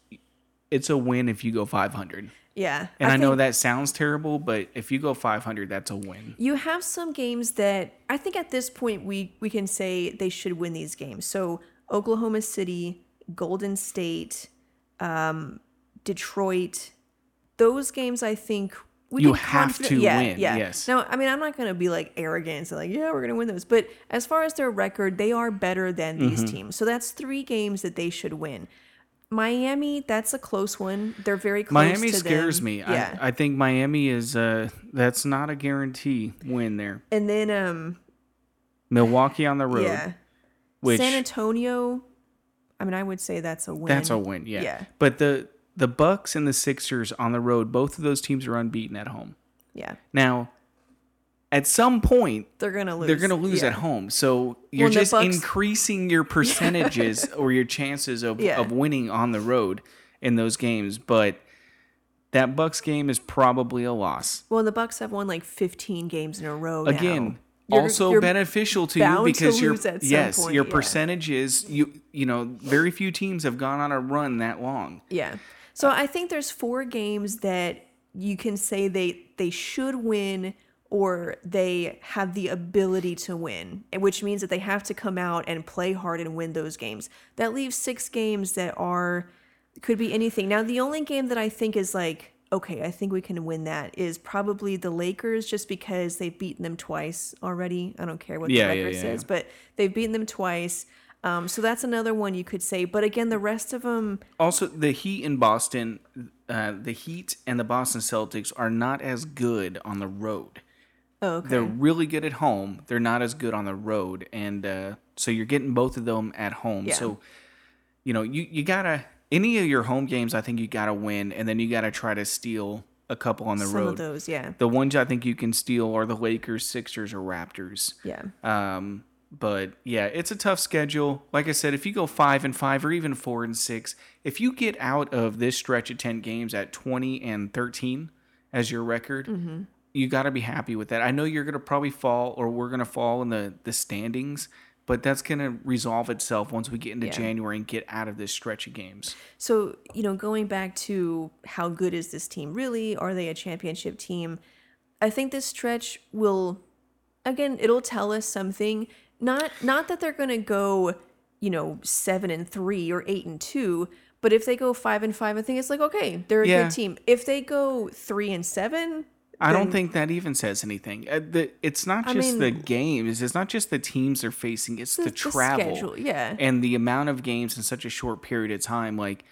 it's a win if you go 500.
Yeah.
And I, know that sounds terrible, but if you go 500, that's a win.
you have some games that I think at this point we we can say they should win these games. So Oklahoma City, Golden State, um, Detroit, those games I think. We
You have
confident-
to
yeah,
win,
Yeah.
yes.
Now, I mean, I'm not going to be like arrogant and say like, yeah, we're going to win those. But as far as their record, they are better than these
Mm-hmm.
teams. So that's three games that they should win. Miami, that's a close one. They're very close.
Miami scares
them.
me.
Yeah.
I, I think Miami is uh that's not a guarantee win there.
and then um
Milwaukee on the road,
yeah.
which
San Antonio, I mean, I would say that's a win.
that's a win, yeah.
Yeah.
But the the Bucks and the Sixers on the road, both of those teams are unbeaten at home.
Yeah,
Now, at some point,
they're gonna lose.
they're going to lose
Yeah.
at home. So you're
the
just
Bucks-
increasing your percentages or your chances of,
Yeah.
of winning on the road in those games. But that Bucks game is probably a loss.
Well, the Bucks have won like 15 games in a row.
Again,
You're-
also
you're
beneficial to you
bound to
because your
lose at some
yes,
point,
your
yeah.
percentage is you you know very few teams have gone on a run that long.
Yeah. So I think there's four games that you can say they they should win or they have the ability to win, which means that they have to come out and play hard and win those games. That leaves six games that are could be anything. Now the only game that I think is like okay, I think we can win that is probably the Lakers just because they've beaten them twice already. I don't care what
Yeah,
the record
yeah,
says,
yeah.
but they've beaten them twice. Um, so that's another one you could say. But again, the rest of them,
Also, the Heat in Boston, uh, the Heat and the Boston Celtics are not as good on the road.
Oh, okay.
They're really good at home. They're not as good on the road, and uh, so you're getting both of them at home.
Yeah.
So, you know, you you gotta any of your home games. I think you gotta win, and then you gotta try to steal a couple on the
Some
road.
of those, yeah.
The ones I think you can steal are the Lakers, Sixers, or Raptors.
Yeah.
Um, but yeah, it's a tough schedule. Like I said, if you go five and five or even four and six, if you get out of this stretch of ten games at twenty and thirteen as your record,
Mm-hmm.
You got to be happy with that. I know you're gonna probably fall, or we're gonna fall in the the standings, but that's gonna resolve itself once we get into
Yeah.
January and get out of this stretch of games.
So, you know, going back to how good is this team really? Are they a championship team? I think this stretch will again, it'll tell us something. Not not that they're going to go, you know, 7 and 3 or 8 and 2, but if they go 5 and 5, I think it's like okay, they're a
Yeah.
good team. If they go 3 and 7,
I don't think that even says anything. Uh, the, it's not just the
mean-
games. It's not just the teams they're facing. It's the,
the
travel.
schedule, yeah.
And the amount of games in such a short period of time. Like,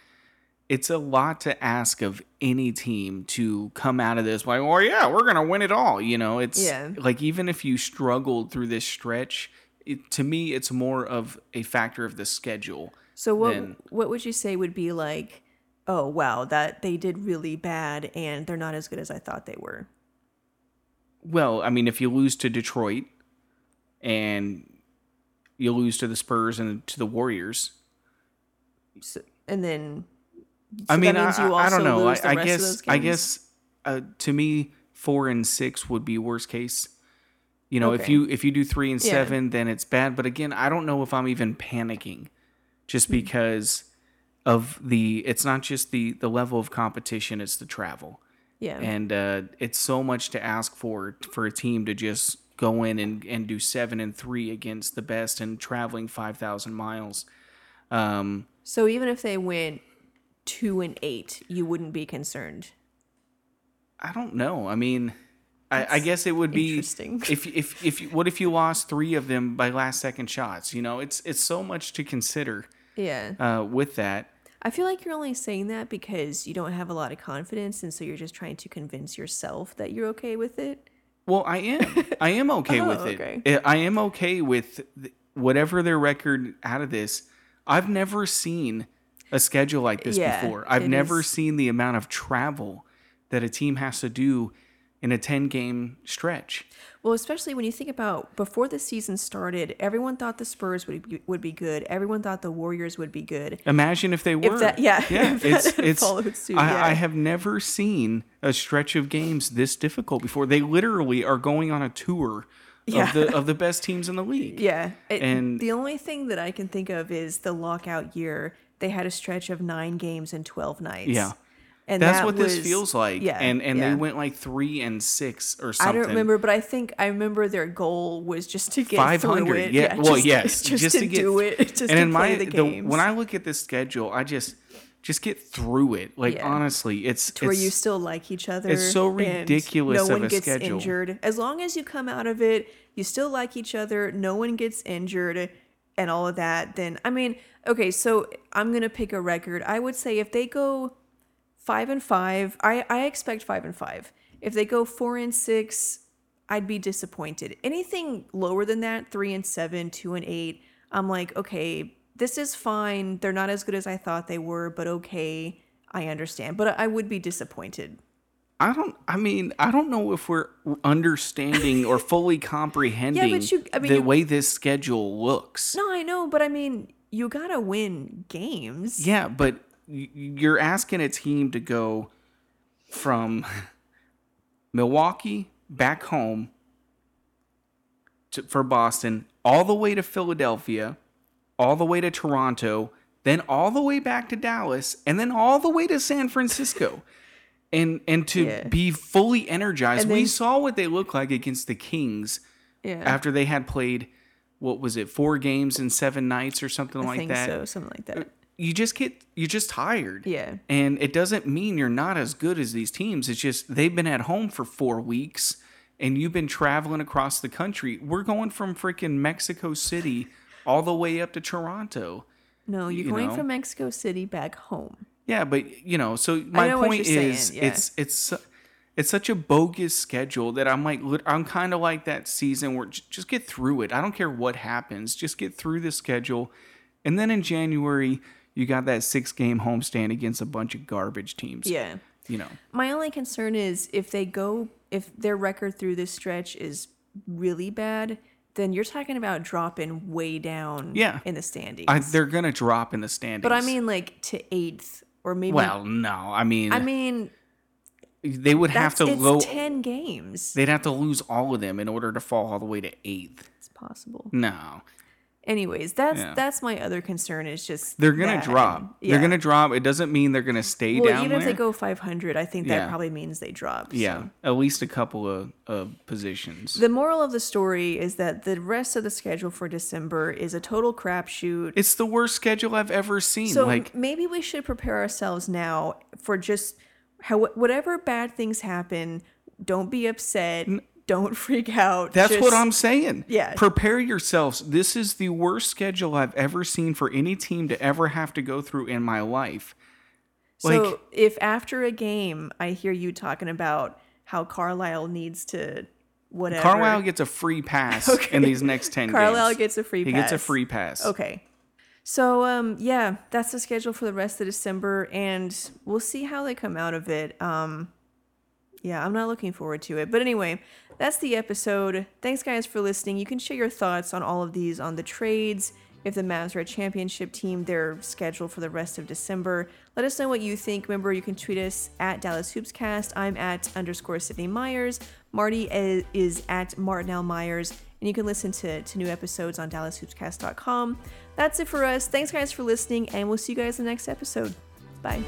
it's a lot to ask of any team to come out of this like, well, yeah, we're gonna win it all. You know, it's
Yeah.
like even if you struggled through this stretch, it, to me, it's more of a factor of the schedule
So what
then-
what would you say would be like, oh wow, that they did really bad and they're not as good as I thought they were.
Well, I mean, if you lose to Detroit and you lose to the Spurs and to the Warriors,
So, and then
I mean, I, I don't know. I,
lose the
I
rest of
guess, I guess, uh, to me, four and six would be worst case. You know, if you if you do three and
Yeah.
seven, then it's bad. But again, I don't know if I'm even panicking,
Hmm.
just because of the. It's not just the the level of competition; it's the travel,
yeah.
and uh, it's so much to ask for for a team to just go in and and do seven and three against the best and traveling five thousand miles. Um,
so even if they went two and eight, you wouldn't be concerned.
I don't know. I mean, I, I guess it would be
interesting.
if if if you, what if you lost three of them by last second shots? You know, it's it's so much to consider
Yeah.
uh, with that.
I feel like you're only saying that because you don't have a lot of confidence and so you're just trying to convince yourself that you're okay with it.
Well, I am. I am okay
Oh,
with it.
okay.
I am okay with oh, eh, whatever their record out of this. I've never seen a schedule like this
Yeah,
before. I've never
is-
seen the amount of travel that a team has to do in a 10 game stretch.
Well, especially when you think about before the season started, everyone thought the Spurs would be, would be good. Everyone thought the Warriors would be good.
Imagine if they were.
that- yeah,
yeah.
if
It's it's.
followed suit,
I,
yeah.
I have never seen a stretch of games this difficult before. They literally are going on a tour
Yeah.
of the of the best teams in the league.
Yeah. It,
And-
the only thing that I can think of is the lockout year. They had a stretch of nine games in 12 nights.
Yeah.
And
That's
that
what this feels like.
Yeah.
And and
yeah.
they went like three and six or something.
I don't remember, but I think I remember their goal was just to get
Five
through it.
Yeah. Well,
just,
yes.
just, to,
get,
do it, just
and
to
in
play
my
the
the- when I look at this schedule, I just just get through it. Like
Yeah.
honestly, it's
to where you still like each other.
it's so ridiculous
No one gets
schedule.
injured. As long as you come out of it, you still like each other. No one gets injured, and all of that. Then I mean, okay. So I'm gonna pick a record. I would say if they go five and five, I I expect five and five. If they go four and six, I'd be disappointed. Anything lower than that, three and seven, two and eight, I'm like, okay, this is fine. They're not as good as I thought they were, but okay, I understand. But I would be disappointed.
I don't. I mean, I don't know if we're understanding or fully comprehending yeah,
you- I mean,
the
you-
way this schedule looks.
No, I know, but I mean, you gotta win games.
Yeah, but you're asking a team to go from Milwaukee back home to, for Boston, all the way to Philadelphia, all the way to Toronto, then all the way back to Dallas, and then all the way to San Francisco. And and to
Yeah.
be fully energized.
And
we saw what they look like against the Kings
Yeah,
after they had played what was it, four games in seven nights or something
I
like
think
that
so, something like that.
You just get you're just tired.
Yeah.
And it doesn't mean you're not as good as these teams. It's just they've been at home for 4 weeks and you've been traveling across the country. We're going from freaking Mexico City all the way up to Toronto.
No, you're
you
going
know.
from Mexico City back home.
Yeah, but you know, so my
know
point is
yeah.
it's it's it's such a bogus schedule that I'm like I'm kind of like that season where just get through it. I don't care what happens. Just get through the schedule. And then in January, you got that 6 game homestand against a bunch of garbage teams.
Yeah.
You know.
My only concern is if they go, if their record through this stretch is really bad, then you're talking about dropping way down
Yeah.
in the standings.
I, they're going to drop in the standings.
but I mean, like to eighth or maybe.
well, no. I mean,
I mean,
they would have to go
ten games.
they'd have to lose all of them in order to fall all the way to 8th.
It's possible.
No.
Anyways, that's
Yeah.
that's my other concern is just
They're gonna
that.
drop.
Yeah.
They're gonna drop. It doesn't mean they're gonna stay
Well,
down
even if they go 500, I think that
Yeah.
probably means they drop.
yeah,
so.
at least a couple of, of positions.
The moral of the story is that the rest of the schedule for December is a total crapshoot.
it's the worst schedule I've ever seen.
So
like,
maybe we should prepare ourselves now for just how whatever bad things happen. Don't be upset. Don't freak out.
that's what I'm saying.
Yeah.
Prepare yourselves. This is the worst schedule I've ever seen for any team to ever have to go through in my life.
So
like-
if after a game I hear you talking about how Carlisle needs to whatever,
Carlisle gets a free pass in these next 10
Carlisle
games.
gets a free
He
pass.
He gets a free pass.
Okay. So um yeah, that's the schedule for the rest of December and we'll see how they come out of it. Um yeah, I'm not looking forward to it. But anyway, that's the episode. Thanks guys for listening. You can share your thoughts on all of these on the trades. If the Mavs are a championship team, they're scheduled for the rest of December. Let us know what you think. Remember, you can tweet us at Dallas Hoopscast. I'm at underscore Sydney Myers. Marty is at Martin L. Myers. And you can listen to, to new episodes on DallasHoopscast.com. That's it for us. Thanks, guys, for listening, and we'll see you guys in the next episode. Bye.